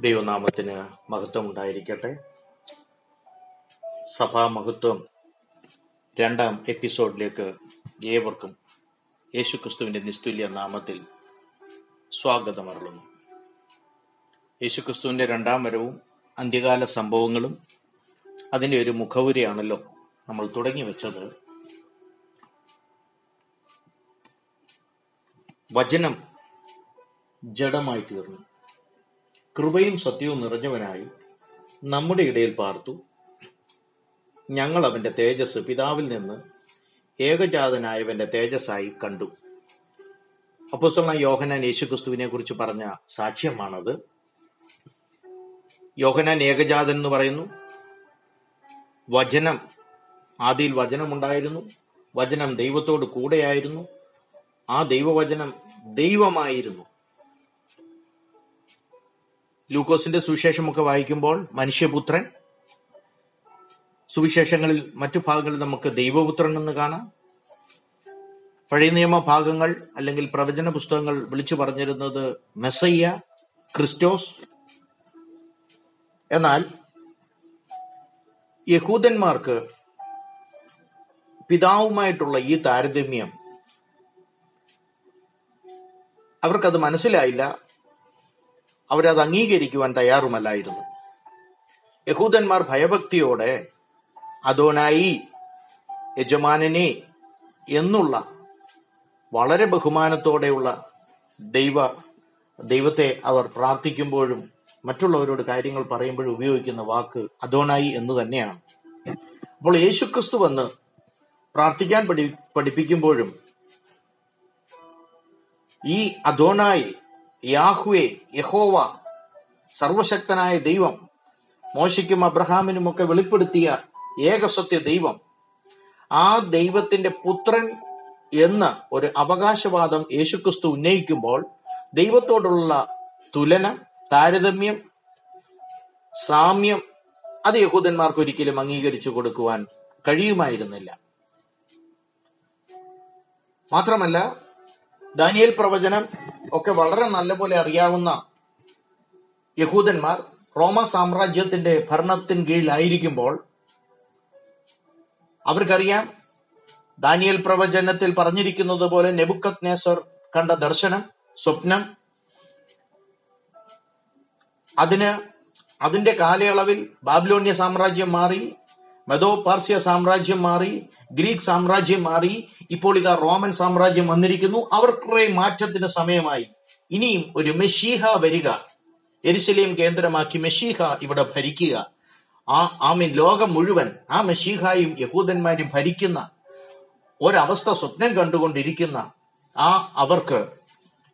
ദൈവനാമത്തിന് മഹത്വം ഉണ്ടായിരിക്കട്ടെ. സഭാ മഹത്വം രണ്ടാം എപ്പിസോഡിലേക്ക് ഏവർക്കും യേശുക്രിസ്തുവിന്റെ നിസ്തുല്യ നാമത്തിൽ സ്വാഗതം അരുളുന്നു. യേശുക്രിസ്തുവിന്റെ രണ്ടാം വരവും അന്ത്യകാല സംഭവങ്ങളും അതിന്റെ ഒരു മുഖവുരയാണല്ലോ നമ്മൾ തുടങ്ങി വെച്ചത്. വചനം ജഡമായി തീർന്നു. കൃപയും സത്യവും നിറഞ്ഞവനായി നമ്മുടെ ഇടയിൽ പാർത്തു. ഞങ്ങൾ അവന്റെ തേജസ് പിതാവിൽ നിന്ന് ഏകജാതനായവന്റെ തേജസ്സായി കണ്ടു. അപ്പോസ്തലനായ യോഹനാൻ യേശുക്രിസ്തുവിനെ കുറിച്ച് പറഞ്ഞ സാക്ഷ്യമാണത്. യോഹനാൻ ഏകജാതൻ എന്ന് പറയുന്നു. വചനം ആദിയിൽ വചനമുണ്ടായിരുന്നു. വചനം ദൈവത്തോട് കൂടെയായിരുന്നു. ആ ദൈവവചനം ദൈവമായിരുന്നു. ലൂക്കോസിന്റെ സുവിശേഷമൊക്കെ വായിക്കുമ്പോൾ മനുഷ്യപുത്രൻ സുവിശേഷങ്ങളിൽ മറ്റു ഭാഗങ്ങളിൽ നമുക്ക് ദൈവപുത്രൻ എന്ന് കാണാം. പഴയ നിയമ ഭാഗങ്ങൾ അല്ലെങ്കിൽ പ്രവചന പുസ്തകങ്ങൾ വിളിച്ചു പറഞ്ഞിരുന്നത് മെസ്സയ്യ ക്രിസ്റ്റോസ്. എന്നാൽ യഹൂദന്മാർക്ക് പിതാവുമായിട്ടുള്ള ഈ താരതമ്യം അവർക്കത് മനസ്സിലായില്ല. അവരത് അംഗീകരിക്കുവാൻ തയ്യാറുമല്ലായിരുന്നു. യഹൂദന്മാർ ഭയഭക്തിയോടെ അതോനായി യജമാനനെ എന്നുള്ള വളരെ ബഹുമാനത്തോടെയുള്ള ദൈവ ദൈവത്തെ അവർ പ്രാർത്ഥിക്കുമ്പോഴും മറ്റുള്ളവരോട് കാര്യങ്ങൾ പറയുമ്പോഴും ഉപയോഗിക്കുന്ന വാക്ക് അതോനായി എന്ന് തന്നെയാണ്. അപ്പോൾ യേശുക്രിസ്തു വന്ന് പ്രാർത്ഥിക്കാൻ പഠി പഠിപ്പിക്കുമ്പോഴും ഈ അദോനായി യാഹ്വേ യഹോവ സർവശക്തനായ ദൈവം മോശയ്ക്കും അബ്രഹാമിനും ഒക്കെ വെളിപ്പെടുത്തിയ ഏകസത്യ ദൈവം. ആ ദൈവത്തിന്റെ പുത്രൻ എന്ന ഒരു അവകാശവാദം യേശുക്രിസ്തു ഉന്നയിക്കുമ്പോൾ ദൈവത്തോടുള്ള തുലന താരതമ്യം സാമ്യം അത് യഹൂദന്മാർക്ക് ഒരിക്കലും അംഗീകരിച്ചു കൊടുക്കുവാൻ കഴിയുമായിരുന്നില്ല. മാത്രമല്ല ദാനിയൽ പ്രവചനം ഒക്കെ വളരെ നല്ലപോലെ അറിയാവുന്ന യഹൂദന്മാർ റോമ സാമ്രാജ്യത്തിന്റെ ഭരണത്തിന് കീഴിലായിരിക്കുമ്പോൾ അവർക്കറിയാം ദാനിയൽ പ്രവചനത്തിൽ പറഞ്ഞിരിക്കുന്നത് പോലെ നെബുക്കത് നേസർ കണ്ട ദർശനം സ്വപ്നം. അതിന് അതിന്റെ കാലയളവിൽ ബാബ്ലോണ്യ സാമ്രാജ്യം മാറി. മെദോ പാർസ്യ സാമ്രാജ്യം മാറി ഗ്രീക്ക് സാമ്രാജ്യം മാറി ഇപ്പോൾ ഇതാ റോമൻ സാമ്രാജ്യം വന്നിരിക്കുന്നു. അവർക്കുറെ മാറ്റത്തിന് സമയമായി. ഇനിയും ഒരു മെഷീഹ വരിക. എരിശിലേം കേന്ദ്രമാക്കി മെഷീഹ ഇവിടെ ഭരിക്കുക. ആ ആമീൻ ലോകം മുഴുവൻ ആ മെഷീഹായും യഹൂദന്മാരും ഭരിക്കുന്ന ഒരവസ്ഥ സ്വപ്നം കണ്ടുകൊണ്ടിരിക്കുന്ന ആ അവർക്ക്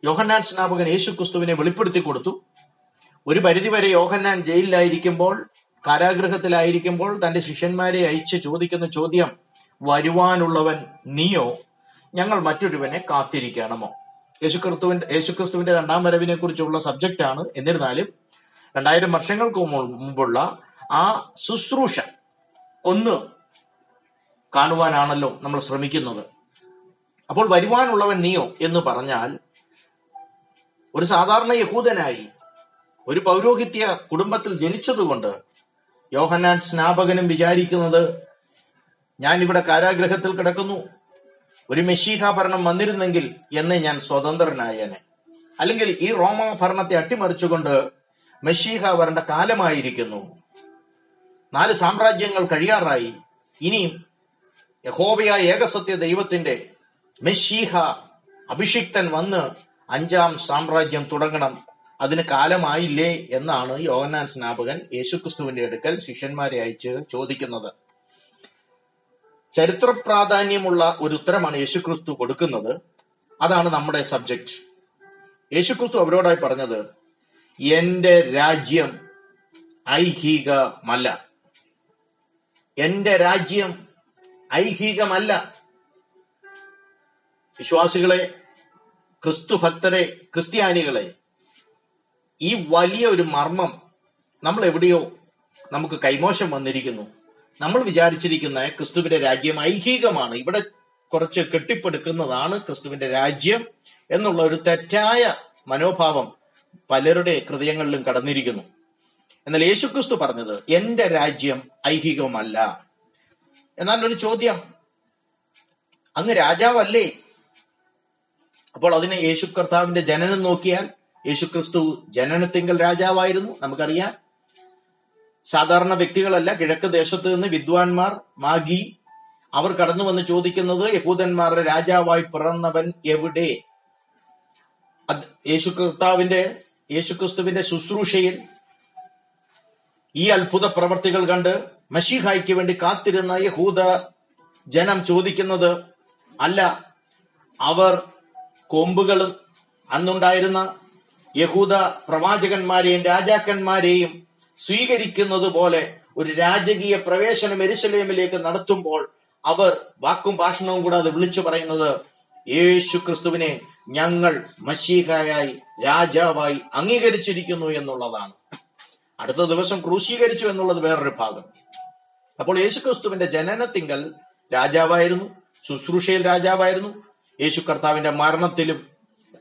യോഹന്നാൻ സ്നാപകൻ യേശു ക്രിസ്തുവിനെ വെളിപ്പെടുത്തി കൊടുത്തു. ഒരു പരിധിവരെ യോഹന്നാൻ ജയിലിലായിരിക്കുമ്പോൾ കാരാഗൃഹത്തിലായിരിക്കുമ്പോൾ തന്റെ ശിഷ്യന്മാരെ അയച്ച് ചോദിക്കുന്ന ചോദ്യം വരുവാനുള്ളവൻ നീയോ? ഞങ്ങൾ മറ്റൊരുവനെ കാത്തിരിക്കണമോ? യേശുക്രിസ്തുവിന്റെ യേശുക്രിസ്തുവിന്റെ രണ്ടാം വരവിനെ കുറിച്ചുള്ള ആണ് എന്നിരുന്നാലും രണ്ടായിരം വർഷങ്ങൾക്ക് മുമ്പുള്ള ആ ശുശ്രൂഷ ഒന്ന് കാണുവാനാണല്ലോ നമ്മൾ ശ്രമിക്കുന്നത്. അപ്പോൾ വരുവാനുള്ളവൻ നീയോ എന്ന് പറഞ്ഞാൽ ഒരു സാധാരണ യഹൂദനായി ഒരു പൗരോഹിത്യ കുടുംബത്തിൽ ജനിച്ചതുകൊണ്ട് യോഹന്നാൻ സ്നാപകനും വിചാരിക്കുന്നത് ഞാൻ ഇവിടെ കാരാഗ്രഹത്തിൽ കിടക്കുന്നു. ഒരു മെഷീഹ ഭരണം വന്നിരുന്നെങ്കിൽ എന്ന് ഞാൻ സ്വതന്ത്രനായേനെ. അല്ലെങ്കിൽ ഈ റോമ ഭരണത്തെ അട്ടിമറിച്ചുകൊണ്ട് മെഷീഹ വരേണ്ട കാലമായിരിക്കുന്നു. നാല് സാമ്രാജ്യങ്ങൾ കഴിയാറായി. ഇനിയും യഹോബിയ ഏകസത്യ ദൈവത്തിന്റെ മെഷീഹ അഭിഷിക്തൻ വന്ന് അഞ്ചാം സാമ്രാജ്യം തുടങ്ങണം. അതിന് കാലമായില്ലേ എന്നാണ് യോഹന്നാൻ സ്നാപകൻ യേശുക്രിസ്തുവിന്റെ അടുക്കൽ ശിഷ്യന്മാരെ അയച്ച് ചോദിക്കുന്നത്. ചരിത്ര പ്രാധാന്യമുള്ള ഒരു ഉത്തരമാണ് യേശുക്രിസ്തു കൊടുക്കുന്നത്. അതാണ് നമ്മുടെ സബ്ജക്റ്റ് യേശുക്രിസ്തു അവരോടായി പറഞ്ഞത് എന്റെ രാജ്യം ഐഹികമല്ല. എന്റെ രാജ്യം ഐഹികമല്ല. വിശ്വാസികളെ ക്രിസ്തു ഭക്തരെ ക്രിസ്ത്യാനികളെ ഈ വലിയ ഒരു മർമ്മം നമ്മൾ എവിടെയോ നമുക്ക് കൈമോശം വന്നിരിക്കുന്നു. നമ്മൾ വിചാരിച്ചിരിക്കുന്ന ക്രിസ്തുവിന്റെ രാജ്യം ഐഹികമാണ്. ഇവിടെ കുറച്ച് കെട്ടിപ്പടുക്കുന്നതാണ് ക്രിസ്തുവിന്റെ രാജ്യം എന്നുള്ള ഒരു തെറ്റായ മനോഭാവം പലരുടെ ഹൃദയങ്ങളിലും കടന്നിരിക്കുന്നു. എന്നാൽ യേശുക്രിസ്തു പറഞ്ഞത് എന്റെ രാജ്യം ഐഹികമല്ല. എന്നാൽ ഒരു ചോദ്യം അങ്ങ് രാജാവല്ലേ? അപ്പോൾ അതിന് യേശു കർത്താവിന്റെ ജനനം നോക്കിയാൽ യേശുക്രിസ്തു ജനനത്തിങ്കൽ രാജാവായിരുന്നു നമുക്കറിയാം. സാധാരണ വ്യക്തികളല്ല കിഴക്ക് ദേശത്ത് നിന്ന് വിദ്വാൻമാർ മാഗി അവർ കടന്നു വന്ന് ചോദിക്കുന്നത് യഹൂദന്മാരുടെ രാജാവായി പിറന്നവൻ എവിടെ? യേശു കർത്താവിന്റെ യേശുക്രിസ്തുവിന്റെ ശുശ്രൂഷയിൽ ഈ അത്ഭുത പ്രവർത്തികൾ കണ്ട് മഷിഹായ്ക്ക് വേണ്ടി കാത്തിരുന്ന യഹൂദ ജനം ചോദിക്കുന്നത് അല്ല അവർ കൊമ്പുകളും അന്നുണ്ടായിരുന്ന യഹൂദ പ്രവാചകന്മാരെയും രാജാക്കന്മാരെയും സ്വീകരിക്കുന്നത് പോലെ ഒരു രാജകീയ പ്രവേശനം എരുസലേമിലേക്ക് നടത്തുമ്പോൾ അവർ വാക്കും ഭാഷണവും കൂടാതെ വിളിച്ചു പറയുന്നത് യേശു ക്രിസ്തുവിനെ ഞങ്ങൾ മഷീഹായായി രാജാവായി അംഗീകരിച്ചിരിക്കുന്നു എന്നുള്ളതാണ്. അടുത്ത ദിവസം ക്രൂശീകരിച്ചു എന്നുള്ളത് വേറൊരു ഭാഗം. അപ്പോൾ യേശുക്രിസ്തുവിന്റെ ജനനത്തിങ്കൽ രാജാവായിരുന്നു ശുശ്രൂഷയിൽ രാജാവായിരുന്നു. യേശു കർത്താവിന്റെ മരണത്തിലും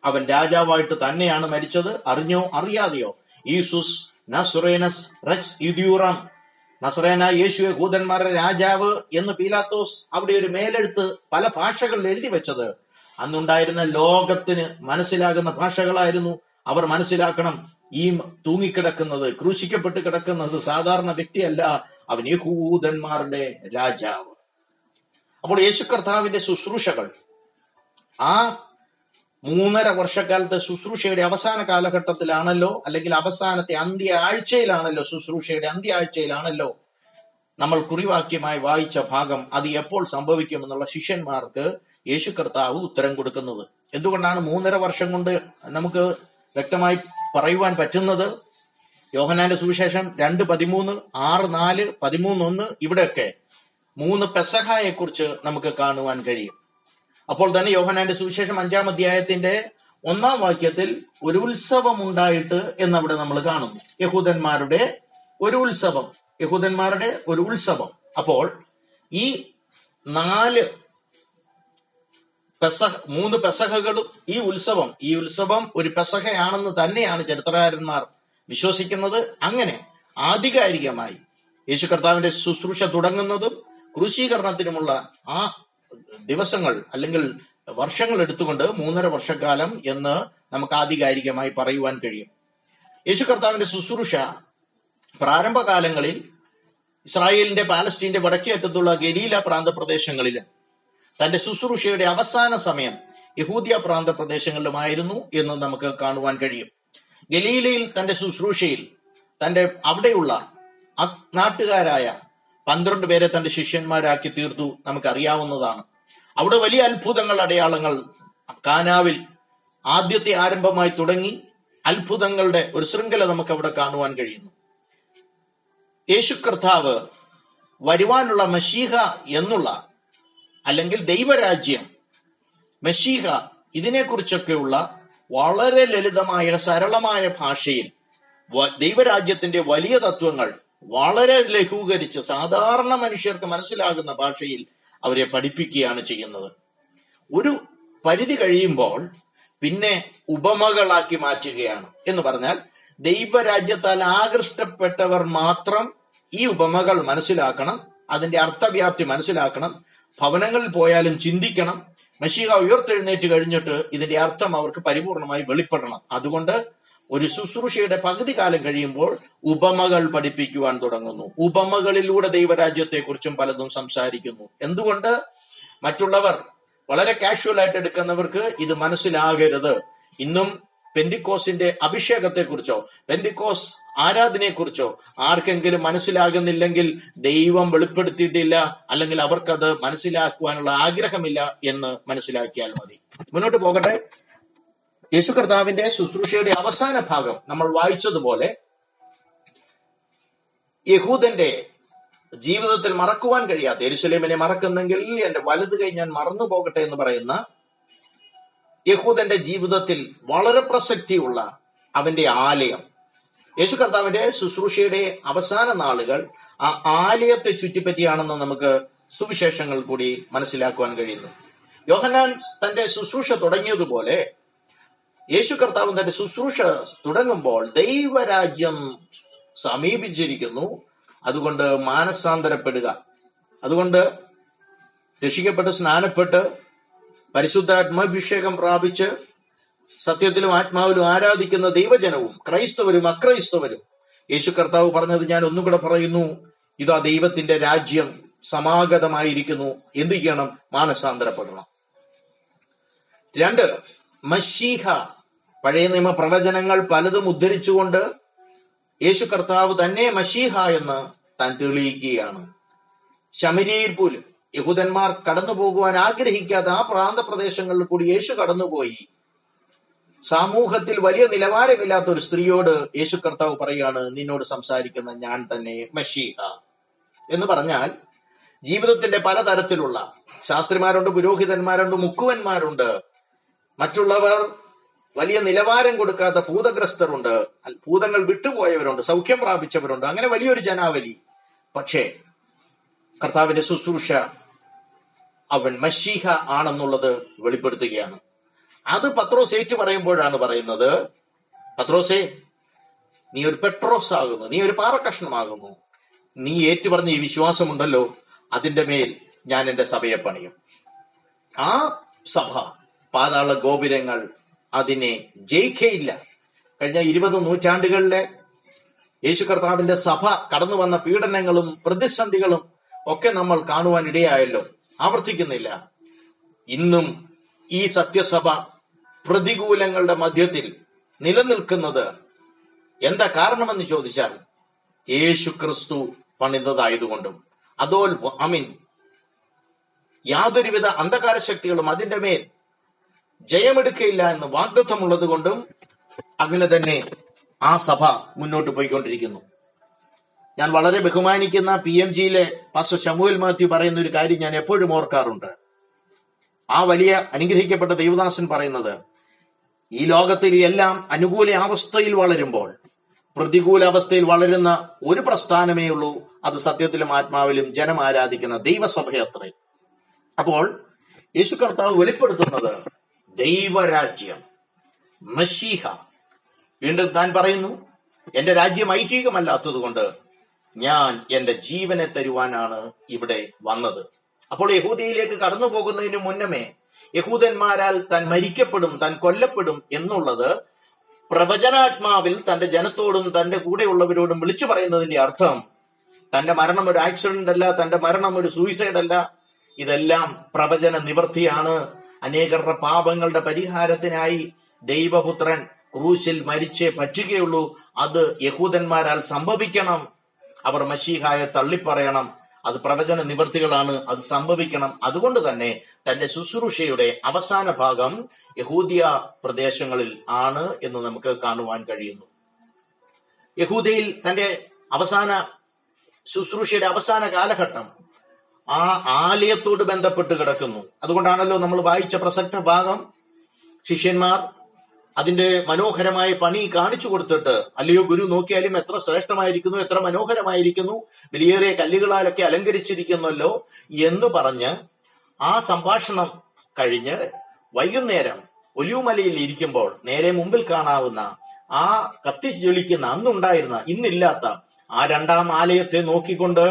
അവൻ രാജാവായിട്ട് തന്നെയാണ് മരിച്ചത്. അറിഞ്ഞോ? അറിയാതെയോ? ഈസുസ് നസുറേനസ് റെക്സ് യുദ്യൂറാം നസറേന യേശു ഭൂതന്മാരുടെ രാജാവ് എന്ന് പീലാത്തോസ് അവിടെ ഒരു മേലെടുത്ത് പല ഭാഷകളിൽ എഴുതി വെച്ചത്. അന്നുണ്ടായിരുന്ന ലോകത്തിന് മനസ്സിലാകുന്ന ഭാഷകളായിരുന്നു അവർ മനസ്സിലാക്കണം. ഈ തൂങ്ങിക്കിടക്കുന്നത് ക്രൂശിക്കപ്പെട്ട് കിടക്കുന്നത് സാധാരണ വ്യക്തിയല്ല അവൻ യഹൂദന്മാരുടെ രാജാവ്. അപ്പോൾ യേശു കർത്താവിന്റെ ശുശ്രൂഷകൾ. ആ മൂന്നര വർഷക്കാലത്തെ ശുശ്രൂഷയുടെ അവസാന കാലഘട്ടത്തിലാണല്ലോ അല്ലെങ്കിൽ അവസാനത്തെ അന്ത്യ ആഴ്ചയിലാണല്ലോ ശുശ്രൂഷയുടെ അന്ത്യ ആഴ്ചയിലാണല്ലോ നമ്മൾ കുറിവാക്യമായി വായിച്ച ഭാഗം അത് എപ്പോൾ സംഭവിക്കുമെന്നുള്ള ശിഷ്യന്മാർക്ക് യേശു കർത്താവ് ഉത്തരം കൊടുക്കുന്നത്. എന്തുകൊണ്ടാണ് മൂന്നര വർഷം കൊണ്ട് നമുക്ക് വ്യക്തമായി പറയുവാൻ പറ്റുന്നത്? യോഹനാന്റെ സുവിശേഷം രണ്ട് പതിമൂന്ന് ആറ് നാല് പതിമൂന്ന് ഒന്ന് ഇവിടെയൊക്കെ മൂന്ന് പെസഹായെ കുറിച്ച് നമുക്ക് കാണുവാൻ കഴിയും. അപ്പോൾ തന്നെ യോഹനാന്റെ സുവിശേഷം അഞ്ചാം അധ്യായത്തിന്റെ ഒന്നാം വാക്യത്തിൽ ഒരു ഉത്സവം ഉണ്ടായിട്ട് എന്നവിടെ നമ്മൾ കാണുന്നു. യഹൂദന്മാരുടെ ഒരു ഉത്സവം. യഹൂദന്മാരുടെ ഒരു ഉത്സവം. അപ്പോൾ ഈ നാല് പെസഹ മൂന്ന് പെസഹകളും ഈ ഉത്സവം ഈ ഉത്സവം ഒരു പെസഹയാണെന്ന് തന്നെയാണ് ചരിത്രകാരന്മാർ വിശ്വസിക്കുന്നത്. അങ്ങനെ ആധികാരികമായി യേശു കർത്താവിന്റെ ശുശ്രൂഷ തുടങ്ങുന്നതും ക്രൂശീകരണത്തിനുമുള്ള ആ ദിവസങ്ങൾ അല്ലെങ്കിൽ വർഷങ്ങൾ എടുത്തുകൊണ്ട് മൂന്നര വർഷക്കാലം എന്ന് നമുക്ക് ആധികാരികമായി പറയുവാൻ കഴിയും. യേശു കർത്താവിന്റെ ശുശ്രൂഷ പ്രാരംഭകാലങ്ങളിൽ ഇസ്രായേലിന്റെ പാലസ്റ്റീന്റെ വടക്കേ അറ്റത്തുള്ള ഗലീല പ്രാന്ത പ്രദേശങ്ങളിലും തന്റെ ശുശ്രൂഷയുടെ അവസാന സമയം യഹൂദിയ പ്രാന്ത പ്രദേശങ്ങളിലുമായിരുന്നു എന്ന് നമുക്ക് കാണുവാൻ കഴിയും. ഗലീലയിൽ തന്റെ ശുശ്രൂഷയിൽ തന്റെ അവിടെയുള്ള നാട്ടുകാരായ പന്ത്രണ്ട് പേരെ തന്റെ ശിഷ്യന്മാരാക്കി തീർത്തു നമുക്കറിയാവുന്നതാണ്. അവിടെ വലിയ അത്ഭുതങ്ങൾ അടയാളങ്ങൾ കാനാവിൽ ആദ്യത്തെ ആരംഭമായി തുടങ്ങി അത്ഭുതങ്ങളുടെ ഒരു ശൃംഖല നമുക്ക് അവിടെ കാണുവാൻ കഴിയുന്നു. യേശു കർത്താവ് വരുവാനുള്ള മഷീഹ എന്നുള്ള അല്ലെങ്കിൽ ദൈവരാജ്യം മഷീഹ ഇതിനെക്കുറിച്ചൊക്കെയുള്ള വളരെ ലളിതമായ സരളമായ ഭാഷയിൽ ദൈവരാജ്യത്തിന്റെ വലിയ തത്വങ്ങൾ വളരെ ലഘൂകരിച്ച് സാധാരണ മനുഷ്യർക്ക് മനസ്സിലാകുന്ന ഭാഷയിൽ അവരെ പഠിപ്പിക്കുകയാണ് ചെയ്യുന്നത്. ഒരു പരിധി കഴിയുമ്പോൾ പിന്നെ ഉപമകളാക്കി മാറ്റുകയാണ് എന്ന് പറഞ്ഞാൽ ദൈവരാജ്യത്താൽ ആകൃഷ്ടപ്പെട്ടവർ മാത്രം ഈ ഉപമകൾ മനസ്സിലാക്കണം അതിന്റെ അർത്ഥവ്യാപ്തി മനസ്സിലാക്കണം ഭവനങ്ങളിൽ പോയാലും ചിന്തിക്കണം മഷീഹ ഉയർത്തെഴുന്നേറ്റ് കഴിഞ്ഞിട്ട് ഇതിന്റെ അർത്ഥം അവർക്ക് പരിപൂർണമായി വെളിപ്പെടണം. അതുകൊണ്ട് ഒരു ശുശ്രൂഷയുടെ പകുതി കാലം കഴിയുമ്പോൾ ഉപമകൾ പഠിപ്പിക്കുവാൻ തുടങ്ങുന്നു. ഉപമകളിലൂടെ ദൈവരാജ്യത്തെക്കുറിച്ചും പലതും സംസാരിക്കുന്നു. എന്തുകൊണ്ട്? മറ്റുള്ളവർ വളരെ കാഷ്വൽ ആയിട്ട് എടുക്കുന്നവർക്ക് ഇത് മനസ്സിലാകരുത്. ഇന്നും പെന്റിക്കോസിന്റെ അഭിഷേകത്തെക്കുറിച്ചോ പെന്റിക്കോസ് ആരാധനയെക്കുറിച്ചോ ആർക്കെങ്കിലും മനസ്സിലാകുന്നില്ലെങ്കിൽ ദൈവം വെളിപ്പെടുത്തിയിട്ടില്ല അല്ലെങ്കിൽ അവർക്കത് മനസ്സിലാക്കുവാനുള്ള ആഗ്രഹമില്ല എന്ന് മനസ്സിലാക്കിയാൽ മതി. മുന്നോട്ട് പോകട്ടെ. യേശു കർത്താവിന്റെ ശുശ്രൂഷയുടെ അവസാന ഭാഗം നമ്മൾ വായിച്ചതുപോലെ യഹൂദന്റെ ജീവിതത്തിൽ മറക്കുവാൻ കഴിയാത്ത എരുസലേമിനെ മറക്കുന്നെങ്കിൽ എന്റെ വലത് കൈ ഞാൻ മറന്നു പോകട്ടെ എന്ന് പറയുന്ന യഹൂദന്റെ ജീവിതത്തിൽ വളരെ പ്രസക്തിയുള്ള അവന്റെ ആലയം. യേശു കർത്താവിന്റെ ശുശ്രൂഷയുടെ അവസാന നാളുകൾ ആ ആലയത്തെ ചുറ്റിപ്പറ്റിയാണെന്ന് നമുക്ക് സുവിശേഷങ്ങൾ കൂടി മനസ്സിലാക്കുവാൻ കഴിയുന്നു. യോഹനാൻ തന്റെ ശുശ്രൂഷ തുടങ്ങിയതുപോലെ യേശു കർത്താവ് തന്റെ ശുശ്രൂഷ തുടങ്ങുമ്പോൾ ദൈവരാജ്യം സമീപിച്ചിരിക്കുന്നു. അതുകൊണ്ട് മാനസാന്തരപ്പെടുക. അതുകൊണ്ട് രക്ഷിക്കപ്പെട്ട് സ്നാനപ്പെട്ട് പരിശുദ്ധാത്മാഭിഷേകം പ്രാപിച്ച് സത്യത്തിലും ആത്മാവിലും ആരാധിക്കുന്ന ദൈവജനവും ക്രൈസ്തവരും അക്രൈസ്തവരും യേശു കർത്താവ് പറഞ്ഞത് ഞാൻ ഒന്നും കൂടെ പറയുന്നു. ഇതാ ദൈവത്തിന്റെ രാജ്യം സമാഗതമായിരിക്കുന്നു. എന്ത് ചെയ്യണം? മാനസാന്തരപ്പെടണം. രണ്ട് മഷീഹ പഴയ നിയമ പ്രവചനങ്ങൾ പലതും ഉദ്ധരിച്ചുകൊണ്ട് യേശു കർത്താവ് തന്നെ മഷീഹ എന്ന് താൻ തെളിയിക്കുകയാണ്. ശമരിയിൽ പോലും യഹൂദന്മാർ കടന്നു പോകുവാൻ ആഗ്രഹിക്കാത്ത ആ പ്രാന്ത പ്രദേശങ്ങളിൽ കൂടി യേശു കടന്നുപോയി. സമൂഹത്തിൽ വലിയ നിലവാരമില്ലാത്ത ഒരു സ്ത്രീയോട് യേശു കർത്താവ് പറയുകയാണ് നിന്നോട് സംസാരിക്കുന്ന ഞാൻ തന്നെ മഷീഹ. എന്ന് പറഞ്ഞാൽ ജീവിതത്തിന്റെ പലതരത്തിലുള്ള ശാസ്ത്രിമാരുണ്ട് പുരോഹിതന്മാരുണ്ട് മുക്കുവന്മാരുണ്ട്. മറ്റുള്ളവർ വലിയ നിലവാരം കൊടുക്കാത്ത ഭൂതഗ്രസ്തരുണ്ട്. ഭൂതങ്ങൾ വിട്ടുപോയവരുണ്ട് സൗഖ്യം പ്രാപിച്ചവരുണ്ട്. അങ്ങനെ വലിയൊരു ജനാവലി. പക്ഷേ കർത്താവിന്റെ ശുശ്രൂഷ അവൻ മഷീഹ ആണെന്നുള്ളത് വെളിപ്പെടുത്തുകയാണ്. അത് പത്രോസ് ഏറ്റു പറയുമ്പോഴാണ് പറയുന്നത് പത്രോസേ നീ ഒരു പെട്രോസ് ആകുന്നു നീ ഒരു പാറക്കഷ്ണമാകുന്നു. നീ ഏറ്റു പറഞ്ഞ ഈ വിശ്വാസമുണ്ടല്ലോ അതിന്റെ മേൽ ഞാൻ എന്റെ സഭയെ പണിയും. ആ സഭ പാതാള ഗോപുരങ്ങൾ അതിനെ ജയിക്കയില്ല. കഴിഞ്ഞ ഇരുപത് നൂറ്റാണ്ടുകളിലെ യേശു കർത്താവിന്റെ സഭ കടന്നു വന്ന പീഡനങ്ങളും പ്രതിസന്ധികളും ഒക്കെ നമ്മൾ കാണുവാൻ ഇടയായല്ലോ ആവർത്തിക്കുന്നില്ല. ഇന്നും ഈ സത്യസഭ പ്രതികൂലങ്ങളുടെ മധ്യത്തിൽ നിലനിൽക്കുന്നത് എന്താ കാരണമെന്ന് ചോദിച്ചാൽ യേശു ക്രിസ്തു പണിതതായതുകൊണ്ടും അതോ അമീൻ യാതൊരുവിധ അന്ധകാര ശക്തികളും അതിന്റെ മേൽ ജയമെടുക്കയില്ല എന്ന് വാഗ്ദത്വമുള്ളത് കൊണ്ടും അങ്ങനെ തന്നെ ആ സഭ മുന്നോട്ട് പോയിക്കൊണ്ടിരിക്കുന്നു. ഞാൻ വളരെ ബഹുമാനിക്കുന്ന പി എം ജിയിലെ പാസ്റ്റർ ഷമുൽ മാത്യു പറയുന്ന ഒരു കാര്യം ഞാൻ എപ്പോഴും ഓർക്കാറുണ്ട്. ആ വലിയ അനുഗ്രഹിക്കപ്പെട്ട ദേവദാസൻ പറയുന്നത് ഈ ലോകത്തിൽ എല്ലാം അനുകൂല അവസ്ഥയിൽ വളരുമ്പോൾ പ്രതികൂല അവസ്ഥയിൽ വളരുന്ന ഒരു പ്രസ്ഥാനമേ ഉള്ളൂ. അത് സത്യത്തിലും ആത്മാവിലും ജനം ആരാധിക്കുന്ന ദൈവസഭയത്രേ. അപ്പോൾ യേശു കർത്താവ് വെളിപ്പെടുത്തുന്നത് ദൈവരാജ്യം. മഷീഹ. വീണ്ടും താൻ പറയുന്നു എന്റെ രാജ്യം ഐഹികമല്ലാത്തത് കൊണ്ട് ഞാൻ എന്റെ ജീവനെ തരുവാനാണ് ഇവിടെ വന്നത്. അപ്പോൾ യഹൂദയിലേക്ക് കടന്നു പോകുന്നതിന് മുന്നമേ യഹൂദന്മാരാൽ താൻ മരിക്കപ്പെടും താൻ കൊല്ലപ്പെടും എന്നുള്ളത് പ്രവചനാത്മാവിൽ തന്റെ ജനത്തോടും തന്റെ കൂടെയുള്ളവരോടും വിളിച്ചു പറയുന്നതിന്റെ അർത്ഥം. തന്റെ മരണം ഒരു ആക്സിഡന്റ് അല്ല തന്റെ മരണം ഒരു സൂയിസൈഡ് അല്ല. ഇതെല്ലാം പ്രവചന നിവൃത്തിയാണ് അനേകരുടെ പാപങ്ങളുടെ പരിഹാരത്തിനായി ദൈവപുത്രൻ ക്രൂശിൽ മരിച്ചേ പറ്റുകയുള്ളൂ. അത് യഹൂദന്മാരാൽ സംഭവിക്കണം. അവർ മഷീഹായെ തള്ളിപ്പറയണം. അത് പ്രവചന നിവർത്തികളാണ്. അത് സംഭവിക്കണം. അതുകൊണ്ട് തന്നെ തന്റെ ശുശ്രൂഷയുടെ അവസാന ഭാഗം യഹൂദിയ പ്രദേശങ്ങളിൽ ആണ് എന്ന് നമുക്ക് കാണുവാൻ കഴിയുന്നു. യഹൂദയിൽ തന്റെ അവസാന ശുശ്രൂഷയുടെ അവസാന കാലഘട്ടം ആ ആലയത്തോട് ബന്ധപ്പെട്ട് കിടക്കുന്നു. അതുകൊണ്ടാണല്ലോ നമ്മൾ വായിച്ച പ്രസക്ത ഭാഗം. ശിഷ്യന്മാർ അതിന്റെ മനോഹരമായ പണി കാണിച്ചു കൊടുത്തിട്ട് അല്ലയോ ഗുരു നോക്കിയാലും എത്ര ശ്രേഷ്ഠമായിരിക്കുന്നു എത്ര മനോഹരമായിരിക്കുന്നു വലിയേറിയ കല്ലുകളാലൊക്കെ അലങ്കരിച്ചിരിക്കുന്നല്ലോ എന്ന് പറഞ്ഞ് ആ സംഭാഷണം കഴിഞ്ഞ് വൈകുന്നേരം ഒലിവുമലയിൽ ഇരിക്കുമ്പോൾ നേരെ മുമ്പിൽ കാണാവുന്ന ആ കത്തിച്ച് ജ്വലിക്കുന്ന അന്നുണ്ടായിരുന്ന ഇന്നില്ലാത്ത ആ രണ്ടാം ആലയത്തെ നോക്കിക്കൊണ്ട്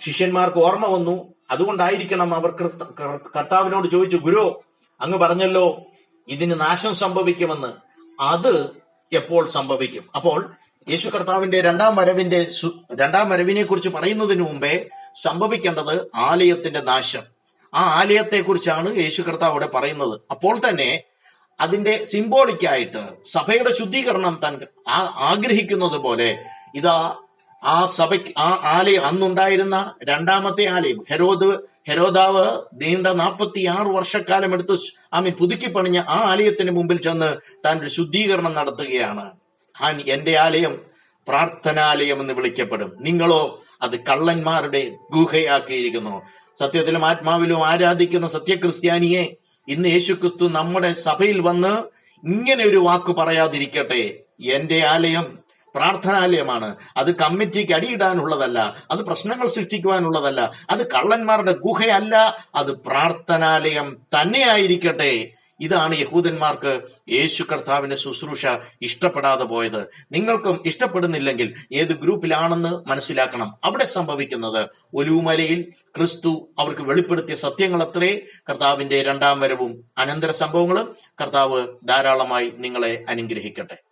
ശിഷ്യന്മാർക്ക് ഓർമ്മ വന്നു. അതുകൊണ്ടായിരിക്കണം അവർ കർത്ത- കർത്താവിനോട് ചോദിച്ചു ഗുരു അങ്ങ് പറഞ്ഞല്ലോ ഇതിന് നാശം സംഭവിക്കുമെന്ന്. അത് എപ്പോൾ സംഭവിക്കും? അപ്പോൾ യേശു കർത്താവിന്റെ രണ്ടാം വരവിന്റെ രണ്ടാം വരവിനെ കുറിച്ച് പറയുന്നതിന് മുമ്പേ സംഭവിക്കേണ്ടത് ആലയത്തിന്റെ നാശം. ആ ആലയത്തെ കുറിച്ചാണ് യേശു കർത്താവ് അവിടെ പറയുന്നത്. അപ്പോൾ തന്നെ അതിന്റെ സിംബോളിക്കായിട്ട് സഭയുടെ ശുദ്ധീകരണം താൻ ആഗ്രഹിക്കുന്നത് പോലെ ഇതാ ആ സഭയ്ക്ക് ആ ആലയം അന്നുണ്ടായിരുന്ന രണ്ടാമത്തെ ആലയം. ഹെരോദ് ഹെരോദാവ് നീണ്ട നാൽപ്പത്തി ആറ് വർഷക്കാലം എടുത്ത് ആമീൻ പുതുക്കി പണിഞ്ഞ ആ ആലയത്തിന് മുമ്പിൽ ചെന്ന് താൻ ഒരു ശുദ്ധീകരണം നടത്തുകയാണ്. എന്റെ ആലയം പ്രാർത്ഥനാലയം എന്ന് വിളിക്കപ്പെടും. നിങ്ങളോ അത് കള്ളന്മാരുടെ ഗുഹയാക്കിയിരിക്കുന്നു. സത്യത്തിലും ആത്മാവിലും ആരാധിക്കുന്ന സത്യക്രിസ്ത്യാനിയെ ഇന്ന് യേശുക്രിസ്തു നമ്മുടെ സഭയിൽ വന്ന് ഇങ്ങനെ ഒരു വാക്ക് പറയാതിരിക്കട്ടെ. എന്റെ ആലയം പ്രാർത്ഥനാലയമാണ്. അത് കമ്മിറ്റിക്ക് അടിയിടാനുള്ളതല്ല അത് പ്രശ്നങ്ങൾ സൃഷ്ടിക്കുവാനുള്ളതല്ല അത് കള്ളന്മാരുടെ ഗുഹയല്ല അത് പ്രാർത്ഥനാലയം തന്നെയായിരിക്കട്ടെ. ഇതാണ് യഹൂദന്മാർക്ക് യേശു കർത്താവിന്റെ ശുശ്രൂഷ ഇഷ്ടപ്പെടാതെ പോയത്. നിങ്ങൾക്കും ഇഷ്ടപ്പെടുന്നില്ലെങ്കിൽ ഏത് ഗ്രൂപ്പിലാണെന്ന് മനസ്സിലാക്കണം. അവിടെ സംഭവിക്കുന്നത് ഒലുമലയിൽ ക്രിസ്തു അവർക്ക് വെളിപ്പെടുത്തിയ സത്യങ്ങൾ അത്രേ കർത്താവിന്റെ രണ്ടാം വരവും അനന്തര സംഭവങ്ങളും കർത്താവ് ധാരാളമായി നിങ്ങളെ അനുഗ്രഹിക്കട്ടെ.